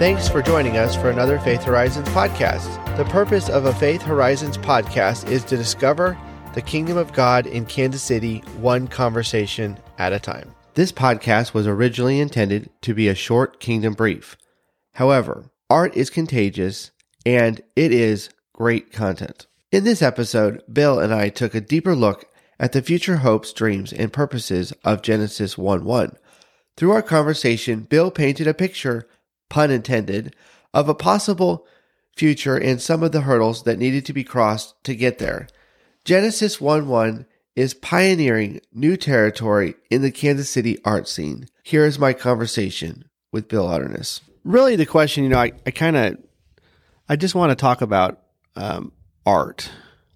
Thanks for joining us for another Faith Horizons podcast. The purpose of a Faith Horizons podcast is to discover the kingdom of God in Kansas City one conversation at a time. This podcast was originally intended to be a short kingdom brief. However, art is contagious and it is great content. In this episode, Bill and I took a deeper look at the future hopes, dreams, and purposes of Genesis 1 1. Through our conversation, Bill painted a picture, pun intended, of a possible future and some of the hurdles that needed to be crossed to get there. Genesis 1 1 is pioneering new territory in the Kansas City art scene. Here is my conversation with Bill Otterness. Really, the question, you know, I, I kind of, I just want to talk about um, art.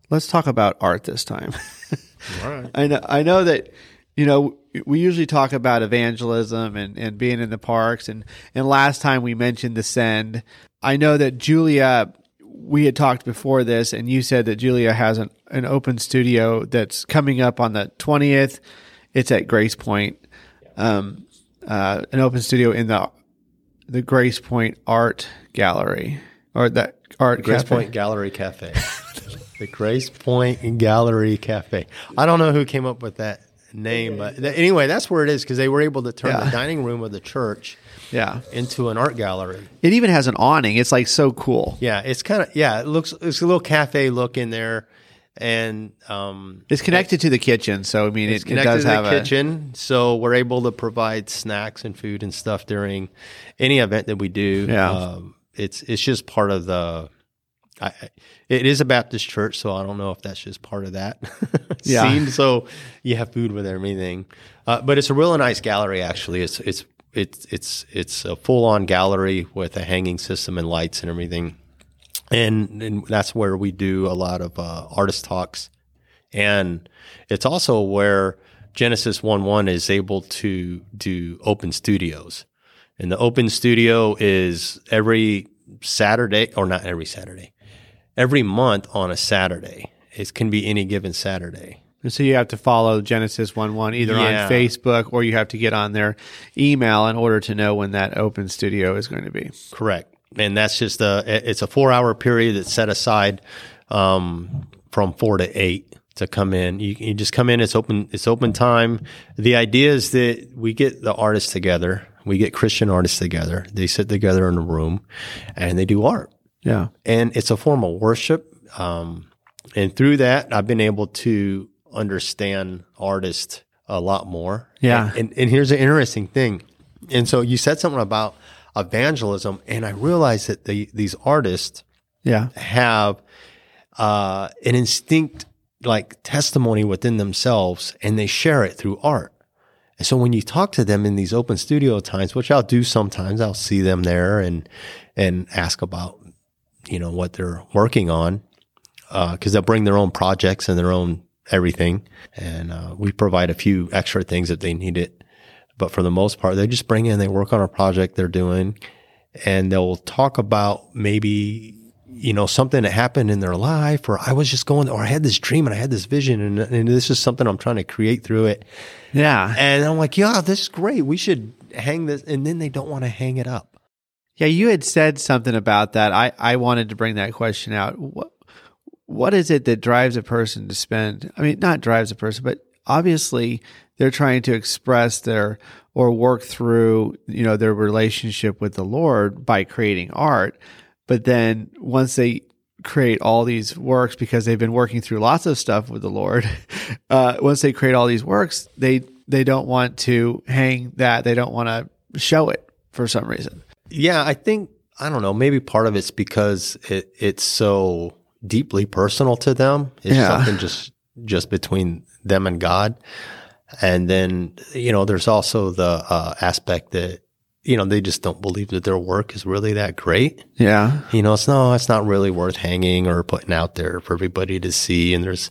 Let's talk about art this time. All right. I know, I know that, you know, we usually talk about evangelism and, and being in the parks. And, and last time we mentioned the send. I know that Julia, we had talked before this, and you said that Julia has an, an open studio that's coming up on the 20th. It's at Grace Point, um, uh, an open studio in the the Grace Point Art Gallery or that art Grace cafe. Point Gallery Cafe. the Grace Point Gallery Cafe. I don't know who came up with that name, but th- anyway, that's where it is because they were able to turn Yeah. the dining room of the church Yeah, into an art gallery. it even has an awning. It's like so cool. Yeah, it's kind of yeah. It looks it's a little cafe look in there, and um, It's connected to the kitchen, so I mean, it's it, it does to the have a kitchen. So we're able to provide snacks and food and stuff during any event that we do. Yeah. um, it's it's just part of the. I, it is a Baptist church, so I don't know if that's just part of that Yeah. scene. So you have food with everything, uh, but it's a real nice gallery. Actually, it's it's it's it's it's a full on gallery with a hanging system and lights and everything, and and that's where we do a lot of uh, artist talks, and it's also where Genesis one one is able to do open studios, and the open studio is every Saturday or not every Saturday, every month on a Saturday. It can be any given Saturday. And so you have to follow Genesis 1 1 either Yeah. on Facebook or you have to get on their email in order to know when that open studio is going to be. Correct. And that's just a it's a four hour period that's set aside um, from four to eight to come in. You, you just come in. It's open. It's open time. The idea is that we get the artists together. We get Christian artists together. They sit together in a room, and they do art. Yeah. And it's a form of worship. Um, and through that, I've been able to understand artists a lot more. Yeah. And, and here's an interesting thing. And so you said something about evangelism, and I realized that the, these artists Yeah. have uh, an instinct like testimony within themselves, and they share it through art. And so when you talk to them in these open studio times, which I'll do sometimes, I'll see them there and and ask about you know what they're working on because they'll bring their own projects and their own everything, and uh, we provide a few extra things if they need it. But for the most part, they just bring in, they work on a project they're doing, and they'll talk about maybe you know something that happened in their life, or I was just going, or I had this dream and I had this vision, and, and this is something I'm trying to create through it. Yeah. And I'm like, yeah, this is great. We should hang this, and then they don't want to hang it up. Yeah. You had said something about that. I, I wanted to bring that question out. What, what is it that drives a person to spend? I mean, not drives a person, but obviously they're trying to express their or work through, you know, their relationship with the Lord by creating art. But then once they create all these works because they've been working through lots of stuff with the Lord, uh, once they create all these works, they they don't want to hang that. They don't want to show it for some reason. Yeah, I think I don't know. Maybe part of it's because it, it's so deeply personal to them. It's Yeah. something just just between them and God. And then you know, there's also the uh, aspect that you know they just don't believe that their work is really that great. Yeah. You know, it's no, it's not really worth hanging or putting out there for everybody to see. And there's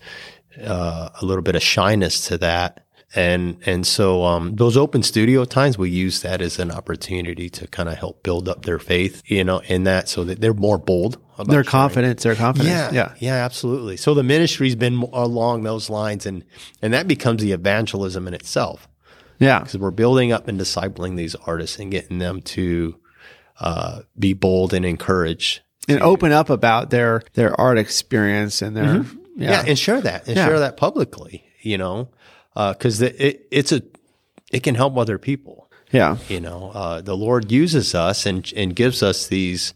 uh, a little bit of shyness to that. And and so um, those open studio times, we use that as an opportunity to kind of help build up their faith, you know, in that, so that they're more bold. About Their sharing. confidence, their confidence. Yeah, Yeah. yeah, absolutely. So the ministry's been along those lines, and and that becomes the evangelism in itself Yeah. because we're building up and discipling these artists and getting them to uh, be bold and encourage and open up about their their art experience and their yeah. yeah. and share that and Yeah. share that publicly. You know, because it, it's a it can help other people. yeah You know, uh, the Lord uses us and and gives us these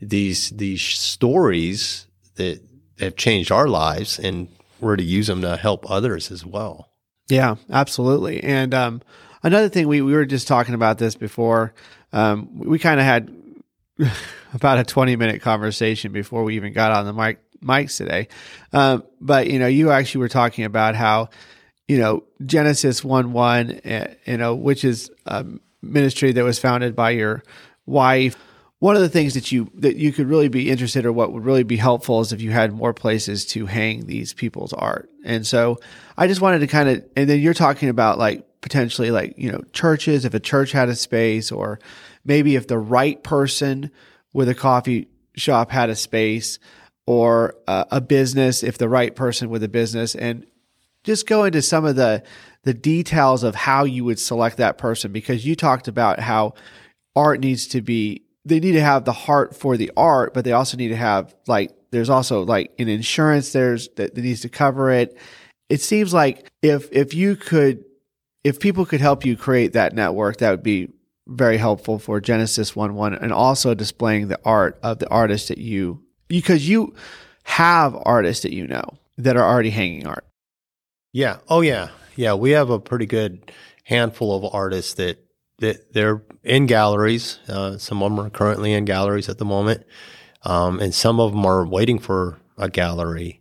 these these stories that have changed our lives, and we're to use them to help others as well. Yeah, absolutely. And um, another thing, we, we were just talking about this before. Um, we kind of had about a 20 minute conversation before we even got on the mic mics today. Um, but, you know, you actually were talking about how, you know, Genesis 1 1, uh, you know, which is a ministry that was founded by your wife. One of the things that you that you could really be interested or what would really be helpful is if you had more places to hang these people's art. And so I just wanted to kind of and then you're talking about like potentially like, you know, churches, if a church had a space or maybe if the right person with a coffee shop had a space or uh, a business if the right person with a business and just go into some of the the details of how you would select that person because you talked about how art needs to be they need to have the heart for the art but they also need to have like there's also like an insurance there's that, that needs to cover it. It seems like if if you could if people could help you create that network that would be very helpful for genesis 1 1 and also displaying the art of the artists that you because you have artists that you know that are already hanging art Yeah. Oh, yeah. Yeah. We have a pretty good handful of artists that that they're in galleries. Uh, some of them are currently in galleries at the moment, um, and some of them are waiting for a gallery.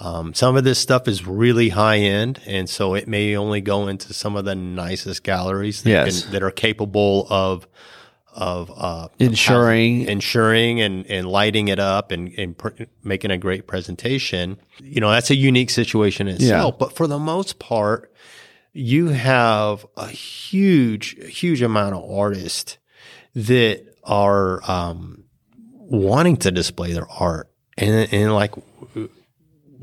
Um, some of this stuff is really high end, and so it may only go into some of the nicest galleries that, Yes. can, that are capable of of uh, Ensuring- ensuring and, and lighting it up and, and pr- making a great presentation. You know, that's a unique situation in itself. But for the most part, you have a huge, huge amount of artists that are um, wanting to display their art. And, and like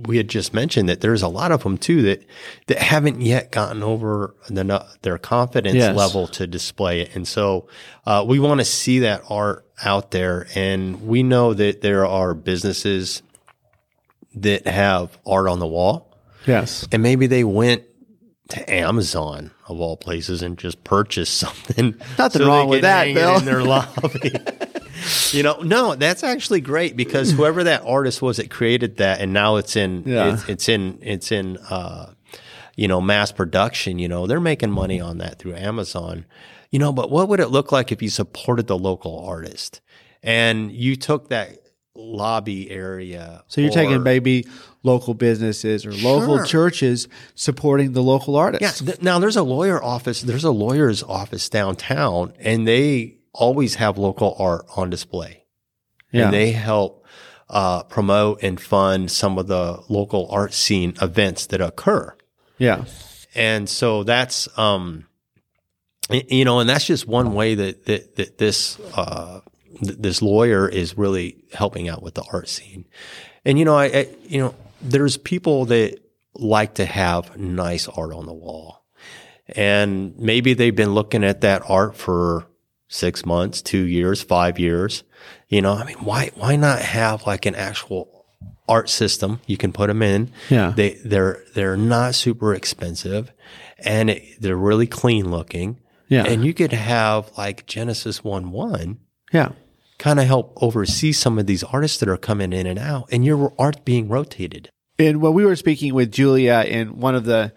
we had just mentioned that there's a lot of them too that that haven't yet gotten over the, their confidence Yes. level to display it, and so uh, we want to see that art out there. And we know that there are businesses that have art on the wall, yes and maybe they went to Amazon of all places and just purchased something. Nothing so wrong with that, Bill. In their lobby. you know, no, that's actually great because whoever that artist was that created that, and now it's in, Yeah. it's, it's in, it's in, uh, you know, mass production. You know, they're making money on that through Amazon. You know, but what would it look like if you supported the local artist and you took that lobby area? So you're or- taking maybe local businesses or local Sure. churches supporting the local Yeah. artists. th- now there's a lawyer office. There's a lawyer's office downtown, and they always have local art on display, Yeah. and they help uh, promote and fund some of the local art scene events that occur. yeah. And so that's um, you know, and that's just one way that that, that this uh, th- this lawyer is really helping out with the art scene. And you know, I, I you know, there's people that like to have nice art on the wall, and maybe they've been looking at that art for six months, two years, five years. You know, I mean, why why not have like an actual art system you can put them in? Yeah. they they're they're not super expensive, and it, they're really clean looking. Yeah. and you could have like Genesis one one Yeah. kind of help oversee some of these artists that are coming in and out, and your art being rotated. And when we were speaking with Julia in one of the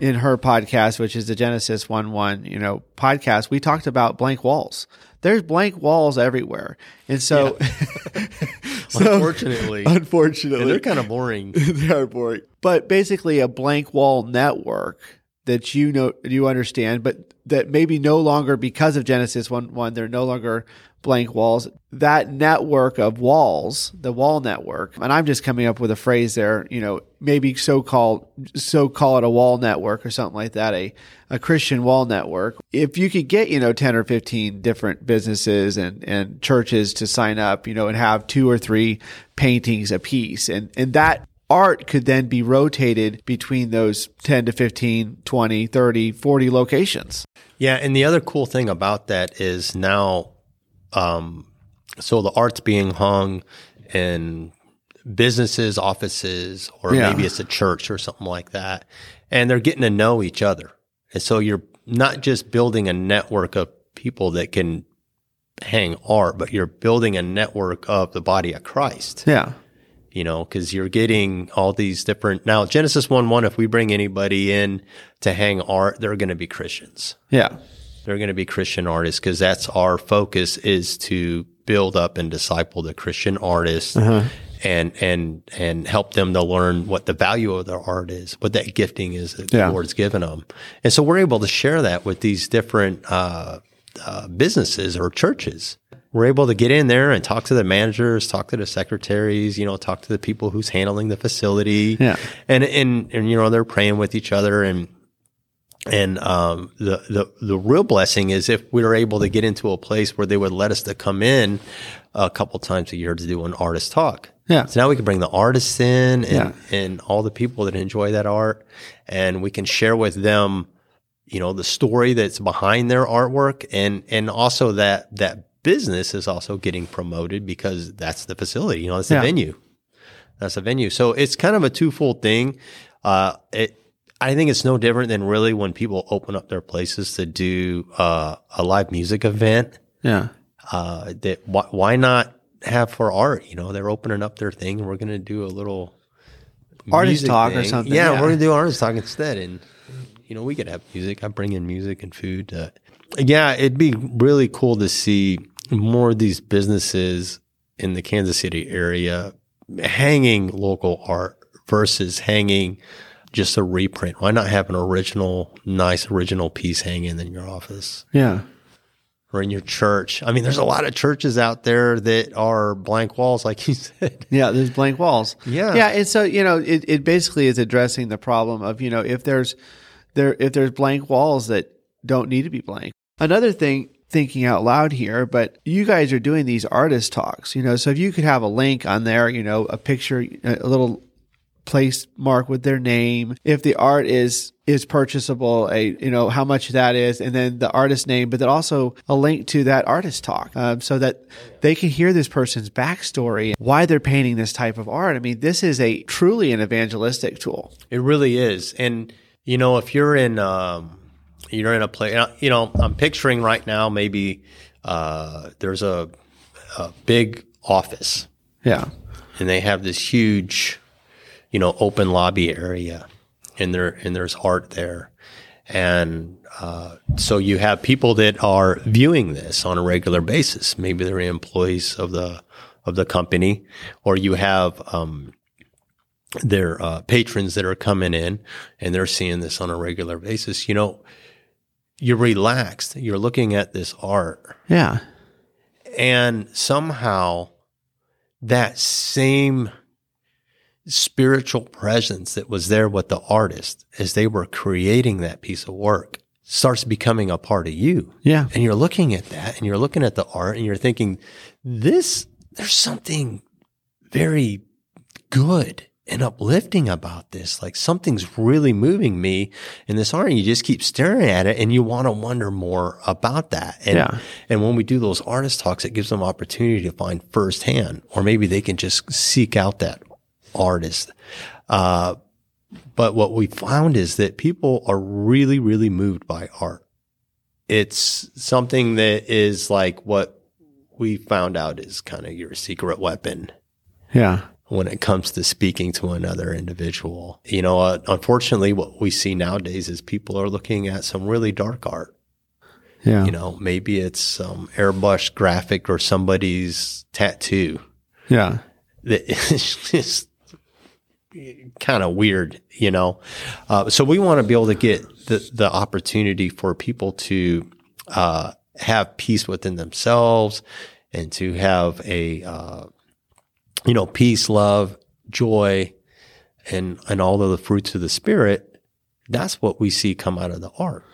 in her podcast, which is the Genesis One One, you know, podcast, we talked about blank walls. There's blank walls everywhere, and so, so Unfortunately, unfortunately, and they're kind of boring. they are boring. But basically, a blank wall network that you know you understand, but that maybe no longer because of Genesis one one, they're no longer blank walls. That network of walls, the wall network, and I'm just coming up with a phrase there. You know, maybe so called so call it a wall network or something like that. A a Christian wall network. If you could get you know ten or fifteen different businesses and and churches to sign up, you know, and have two or three paintings a piece, and and that art could then be rotated between those 10 to 15, 20, 30, 40 locations. Yeah, and the other cool thing about that is now um, so the art's being hung in businesses, offices, or Yeah. maybe it's a church or something like that. And they're getting to know each other. And so you're not just building a network of people that can hang art, but you're building a network of the body of Christ Yeah. You know, because you're getting all these different. Now, Genesis 1 1, if we bring anybody in to hang art, they're going to be Christians. Yeah. They're going to be Christian artists because that's our focus is to build up and disciple the Christian artists Uh-huh. and, and, and help them to learn what the value of their art is, what that gifting is that Yeah. the Lord's given them. And so we're able to share that with these different, uh, uh, businesses or churches. We're able to get in there and talk to the managers, talk to the secretaries, you know, talk to the people who's handling the facility. Yeah. And, and, and, you know, they're praying with each other and, and um, the, the the real blessing is if we were able to get into a place where they would let us to come in a couple times a year to do an artist talk. Yeah. So now we can bring the artists in and, Yeah. and all the people that enjoy that art, and we can share with them, you know, the story that's behind their artwork, and and also that that business is also getting promoted because that's the facility. You know, that's the Yeah. venue. That's a venue. So it's kind of a twofold thing. Uh, it, I think it's no different than really when people open up their places to do uh, a live music event. Yeah. Uh, that why, why not have for art? You know, they're opening up their thing, we're going to do a little Artist music talk or something, Yeah, yeah. we're going to do artist talk instead, and you know, we could have music. I bring in music and food. Yeah, it'd be really cool to see more of these businesses in the Kansas City area hanging local art versus hanging just a reprint. Why not have an original, nice original piece hanging in your office Yeah. or in your church? I mean, there's a lot of churches out there that are blank walls, like you said. Yeah, there's blank walls. Yeah. yeah, and so you know, it, it basically is addressing the problem of you know if there's there if there's blank walls that don't need to be blank. Another thing, thinking out loud here, but you guys are doing these artist talks, you know, so if you could have a link on there, you know, a picture, a little place mark with their name, if the art is is purchasable, a you know how much that is, and then the artist name, but then also a link to that artist talk, um, so that they can hear this person's backstory, why they're painting this type of art. I mean, this is a truly an evangelistic tool. It really is. And, you know, if you're in, um, you're in a place, you know, I'm picturing right now, maybe, uh, there's a, a big office Yeah, and they have this huge, you know, open lobby area and there, and there's art there. And, uh, so you have people that are viewing this on a regular basis. Maybe they're employees of the, of the company or you have, um, their uh, patrons that are coming in and they're seeing this on a regular basis. You know, you're relaxed. You're looking at this art yeah, and somehow that same spiritual presence that was there with the artist as they were creating that piece of work starts becoming a part of you. yeah, And you're looking at that and you're looking at the art and you're thinking, this, there's something very good and uplifting about this. Like something's really moving me in this art. And you just keep staring at it and you want to wonder more about that. And, Yeah. and when we do those artist talks, it gives them opportunity to find firsthand, or maybe they can just seek out that artist. Uh, but what we found is that people are really, really moved by art. It's something that is like what we found out is kind of your secret weapon yeah, when it comes to speaking to another individual. You know, uh, unfortunately, what we see nowadays is people are looking at some really dark art. yeah, You know, maybe it's some airbrush graphic or somebody's tattoo yeah, that is just kind of weird, you know. Uh, so we want to be able to get the the opportunity for people to uh, have peace within themselves and to have a uh, you know peace, love, joy, and and all of the fruits of the spirit. That's what we see come out of the art.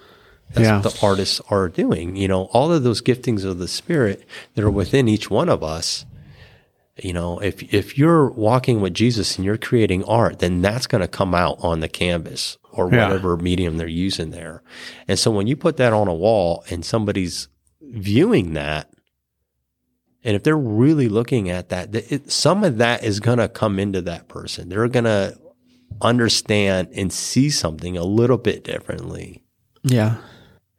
That's Yeah. what the artists are doing. You know, all of those giftings of the spirit that are within each one of us you know if if you're walking with jesus and you're creating art then that's going to come out on the canvas or Yeah. whatever medium they're using there and so when you put that on a wall and somebody's viewing that And if they're really looking at that, it, some of that is going to come into that person. They're going to understand and see something a little bit differently. Yeah.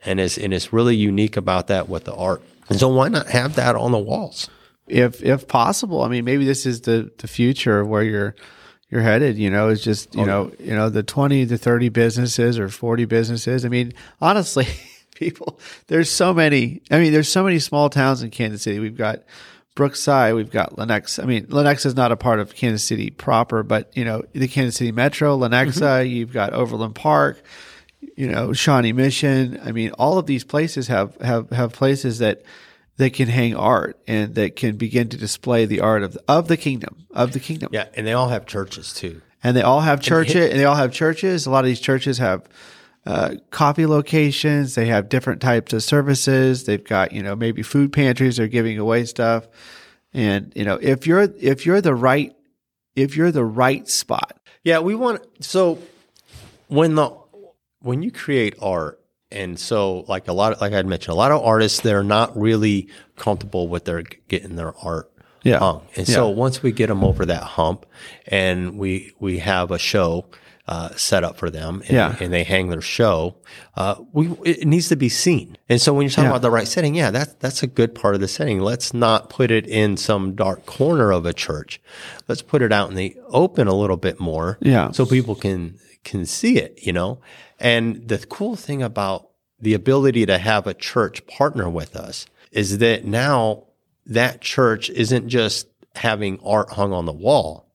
And it's, and it's really unique about that with the art. And so why not have that on the walls? If, if possible, I mean, maybe this is the, the future of where you're, you're headed, you know, is just, you oh, know, you know, the 20 to 30 businesses or 40 businesses. I mean, honestly, people, there's so many, I mean, there's so many small towns in Kansas City. We've got Brookside, we've got Lenexa. I mean, Lenexa is not a part of Kansas City proper, but you know, the Kansas City Metro, Lenexa, mm-hmm. you've got Overland Park, you know, Shawnee Mission. I mean, all of these places have, have, have places that, that can hang art and that can begin to display the art of, of the kingdom, of the kingdom. Yeah. And they all have churches too. And they all have churches and, and they all have churches. A lot of these churches have, uh, coffee locations. They have different types of services. They've got, you know, maybe food pantries. They're giving away stuff. And, you know, if you're, if you're the right, if you're the right spot. Yeah. We want, so when the, when you create art, and so like a lot of, like I mentioned, a lot of artists, they're not really comfortable with their getting their art yeah. hung. And yeah. so once we get them over that hump and we, we have a show, uh, set up for them and, yeah. and they hang their show, uh, we, it needs to be seen. And so when you're talking yeah. about the right setting, yeah, that's, that's a good part of the setting. Let's not put it in some dark corner of a church. Let's put it out in the open a little bit more. Yeah. So people can, can see it, you know? And the cool thing about the ability to have a church partner with us is that now that church isn't just having art hung on the wall.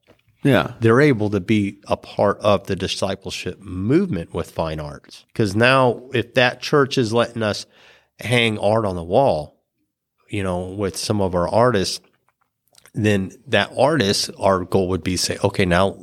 Yeah. They're able to be a part of the discipleship movement with fine arts. Because now, if that church is letting us hang art on the wall, you know, with some of our artists, then that artist, our goal would be say, okay, now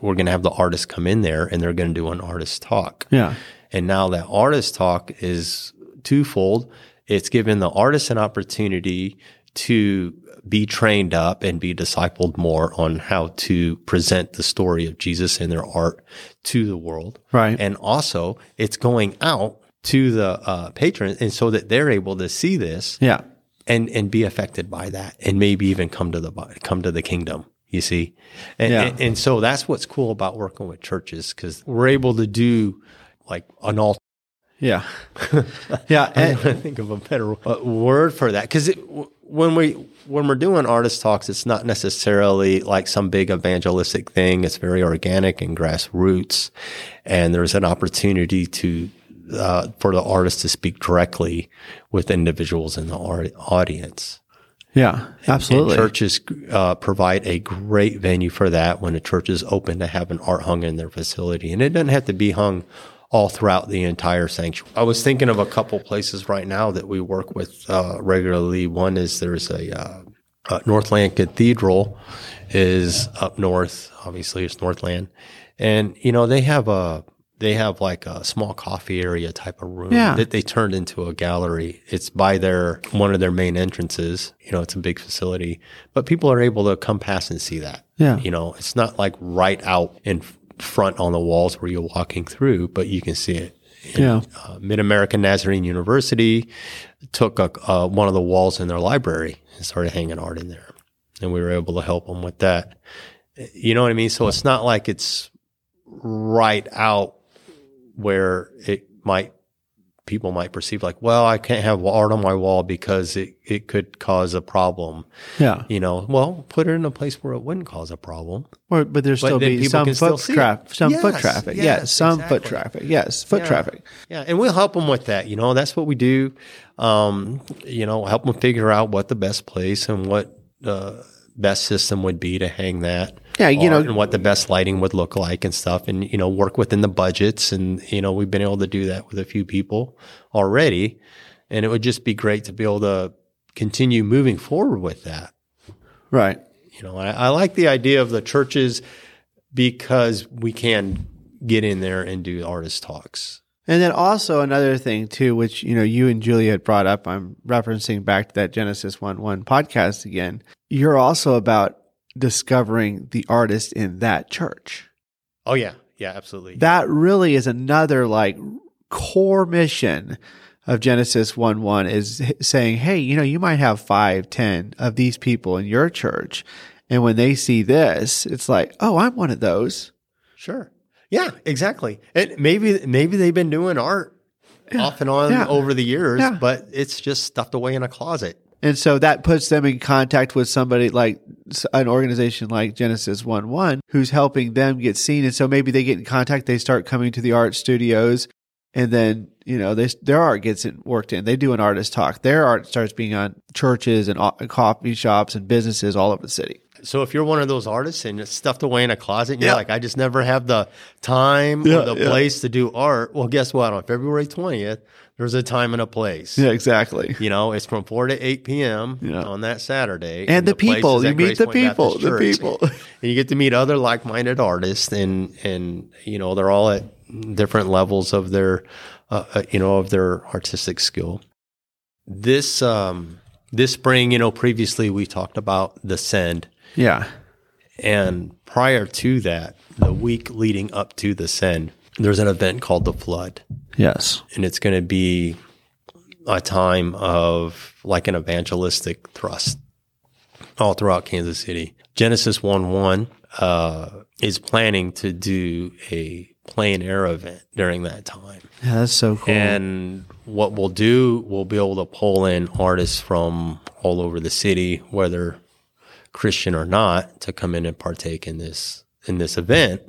we're going to have the artist come in there and they're going to do an artist talk. Yeah. And now that artist talk is twofold. It's given the artist an opportunity to be trained up and be discipled more on how to present the story of Jesus and their art to the world. Right. And also it's going out to the uh, patrons and so that they're able to see this. Yeah. And, and be affected by that and maybe even come to the, come to the kingdom. You see? And, yeah. and, and so that's what's cool about working with churches because we're able to do like an all yeah. yeah. I think of a better uh, word for that. Cause it, when we, when we're doing artist talks, it's not necessarily like some big evangelistic thing. It's very organic and grassroots. And there's an opportunity to, uh, for the artist to speak directly with individuals in the art, audience. Yeah, absolutely. And churches uh, provide a great venue for that when a church is open to have an art hung in their facility. And it doesn't have to be hung all throughout the entire sanctuary. I was thinking of a couple places right now that we work with uh, regularly. One is there's a uh, uh, Northland Cathedral is up north. Obviously, it's Northland, and you know they have a they have like a small coffee area type of room yeah. that they turned into a gallery. It's by their one of their main entrances. You know, it's a big facility, but people are able to come past and see that. Yeah, you know, it's not like right out in front on the walls where you're walking through, but you can see it. yeah. Uh, Mid American Nazarene University took a, uh, one of the walls in their library and started hanging art in there. And we were able to help them with that. You know what I mean? So it's not like it's right out where it might people might perceive like, well, I can't have art on my wall because it, it could cause a problem. Yeah. You know, well, put it in a place where it wouldn't cause a problem. Or, but there's still be some foot traffic, some yes, foot traffic. Yes, yes some exactly. foot traffic. Yes, foot yeah. traffic. Yeah. And we'll help them with that. You know, that's what we do. Um, you know, help them figure out what the best place and what, uh, best system would be to hang that. Yeah, you know, and what the best lighting would look like and stuff, and you know, work within the budgets. And you know, we've been able to do that with a few people already, and it would just be great to be able to continue moving forward with that. Right. You know, I, I like the idea of the churches because we can get in there and do artist talks. And then also another thing too, which you know you and Julia had brought up. I'm referencing back to that Genesis one one podcast again. You're also about discovering the artist in that church. Oh yeah, yeah, absolutely. That really is another like core mission of Genesis 1 1 is saying, hey, you know, you might have five, ten of these people in your church. And when they see this, it's like, oh, I'm one of those. Sure. Yeah, exactly. And maybe maybe they've been doing art off and on Yeah. over the years, Yeah. but it's just stuffed away in a closet. And so that puts them in contact with somebody like an organization like Genesis 1 1 who's helping them get seen. And so maybe they get in contact, they start coming to the art studios, and then, you know, they, their art gets worked in. They do an artist talk. Their art starts being on churches and uh, coffee shops and businesses all over the city. So if you're one of those artists and it's stuffed away in a closet, and you're like, I just never have the time Yeah, or the yeah. place to do art. Well, guess what? On February 20th, there's a time and a place. Yeah, exactly. You know, it's from 4 to 8 p.m. Yeah. on that Saturday. And the place people, you meet the people, the people. and you get to meet other like-minded artists and and you know they're all at different levels of their uh, uh, you know of their artistic skill this um this spring you know previously we talked about the send Yeah. and prior to that the week leading up to the send there's an event called the flood Yes. and it's going to be a time of like an evangelistic thrust all throughout Kansas City. Genesis 1 1 uh, is planning to do a plein air event during that time. Yeah, that's so cool. And what we'll do, we'll be able to pull in artists from all over the city, whether Christian or not, to come in and partake in this in this event,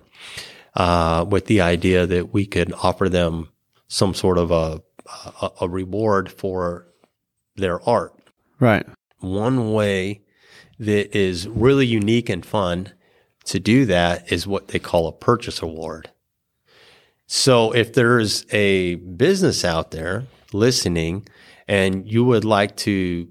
uh, with the idea that we could offer them some sort of a a, a reward for their art. right. One way that is really unique and fun to do that is what they call a purchase award. So if there's a business out there listening and you would like to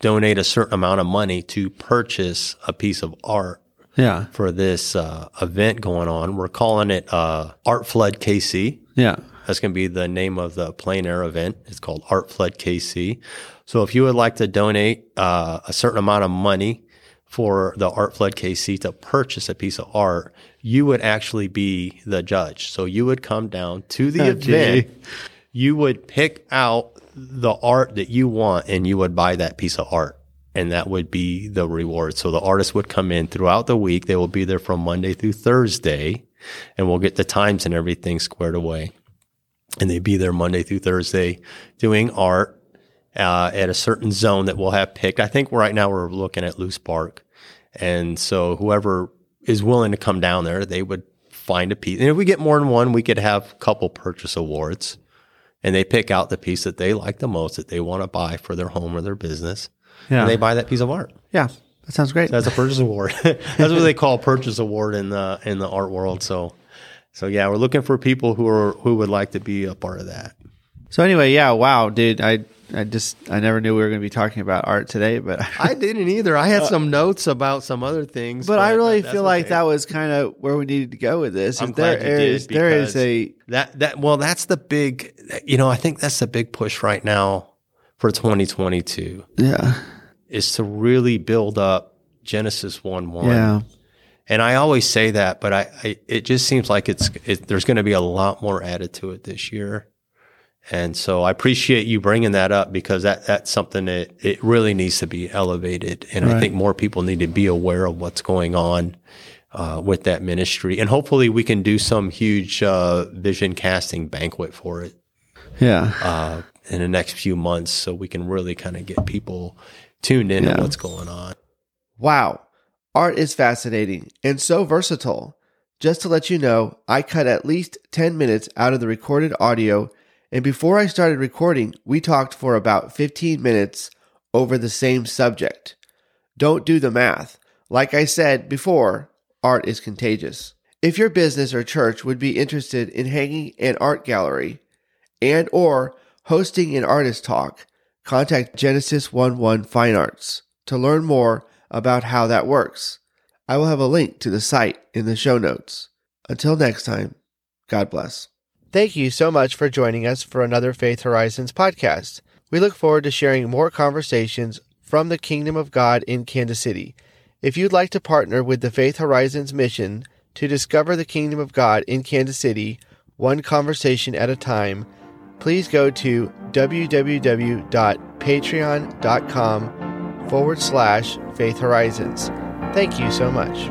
donate a certain amount of money to purchase a piece of art Yeah. for this uh, event going on, we're calling it uh, Art Flood KC. Yeah. That's going to be the name of the plein air event. It's called Art Flood KC. So if you would like to donate uh, a certain amount of money for the Art Flood KC to purchase a piece of art, you would actually be the judge. So you would come down to the Oh, event. gee. You would pick out the art that you want and you would buy that piece of art. And that would be the reward. So the artist would come in throughout the week. They will be there from Monday through Thursday and we'll get the times and everything squared away and they'd be there Monday through Thursday doing art uh, at a certain zone that we'll have picked. I think right now we're looking at Loose Park, and so whoever is willing to come down there, they would find a piece. And if we get more than one, we could have a couple purchase awards, and they pick out the piece that they like the most that they want to buy for their home or their business, Yeah. and they buy that piece of art. yeah. That sounds great. That's a purchase award. That's what they call a purchase award in the in the art world. So, so yeah, we're looking for people who are who would like to be a part of that. So anyway, yeah, wow, dude, I I just I never knew we were going to be talking about art today, but I didn't either. I had uh, some notes about some other things, but I really that's feel like okay. that was kind of where we needed to go with this. I'm If there glad you did there is because a that that well, that's the big. You know, I think that's the big push right now for 2022 yeah is to really build up Genesis one one. yeah And I always say that, but I, I it just seems like it's it, there's going to be a lot more added to it this year. And so I appreciate you bringing that up because that that's something that it really needs to be elevated. And I think more people need to be aware of what's going on uh, with that ministry. And hopefully we can do some huge uh, vision casting banquet for it yeah uh, in the next few months so we can really kind of get people tuned in Yeah. to what's going on. Wow. Art is fascinating and so versatile. Just to let you know, I cut at least 10 minutes out of the recorded audio, and before I started recording, we talked for about 15 minutes over the same subject. Don't do the math. Like I said before, art is contagious. If your business or church would be interested in hanging an art gallery and or hosting an artist talk, contact Genesis 11 Fine Arts to learn more about how that works. I will have a link to the site in the show notes. Until next time, God bless. Thank you so much for joining us for another Faith Horizons podcast. We look forward to sharing more conversations from the kingdom of God in Kansas City. If you'd like to partner with the Faith Horizons mission to discover the kingdom of God in Kansas City, one conversation at a time, please go to www.patreon.com forward slash faith horizons. Thank you so much.